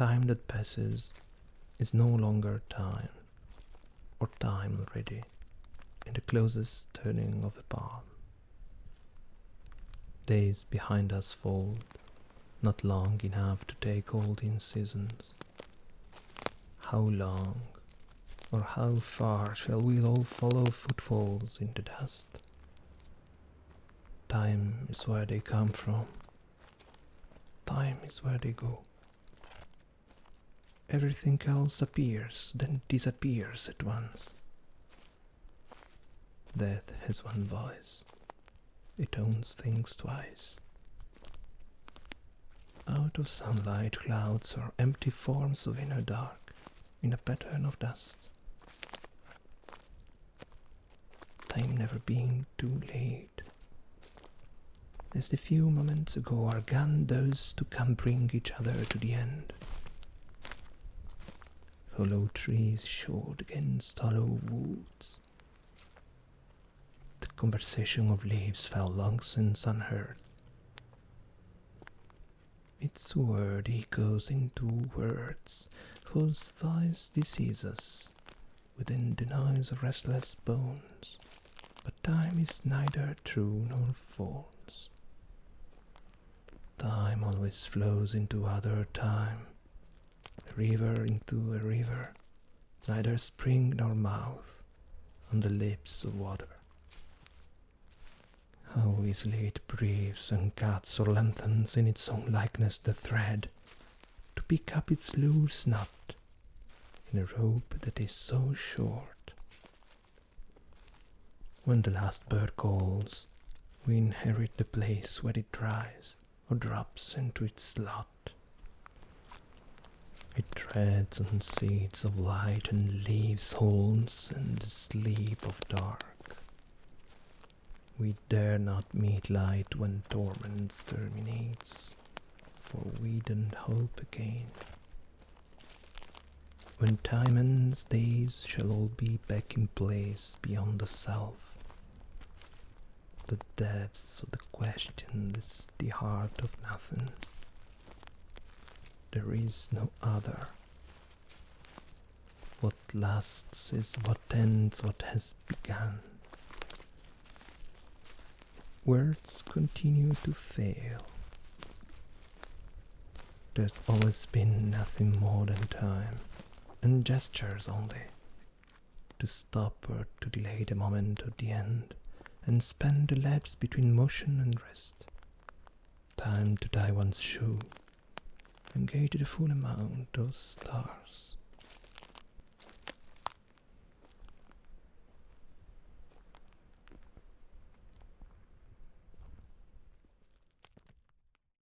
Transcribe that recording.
time that passes is no longer time, or time already, in the closest turning of the palm. Days behind us fold, not long enough to take all in seasons. How long, or how far shall we all follow footfalls in the dust? Time is where they come from. Time is where they go. Everything else appears, then disappears at once. Death has one voice. It owns things twice. Out of sunlight, clouds or empty forms of inner dark, in a pattern of dust. Time never being too late. As the few moments ago our gun those to come bring each other to the end. Hollow trees showed against hollow woods. The conversation of leaves fell long since unheard. Its word echoes into words whose voice deceives us within the noise of restless bones. But time is neither true nor false. Time always flows into other time, river into a river, neither spring nor mouth on the lips of water. How easily it breathes and cuts or lengthens in its own likeness the thread, to pick up its loose knot in a rope that is so short. When the last bird calls, we inherit the place where it dries or drops into its lot. Treads on seeds of light and leaves holes in the sleep of dark. We dare not meet light when torment terminates, for we don't hope again. When time ends, days shall all be back in place beyond the self. The depths of the question is the heart of nothing. There is no other. What lasts is what ends what has begun. Words continue to fail. There's always been nothing more than time, and gestures only, to stop or to delay the moment of the end and spend the lapse between motion and rest. Time to tie one's shoe and gauge the full amount of stars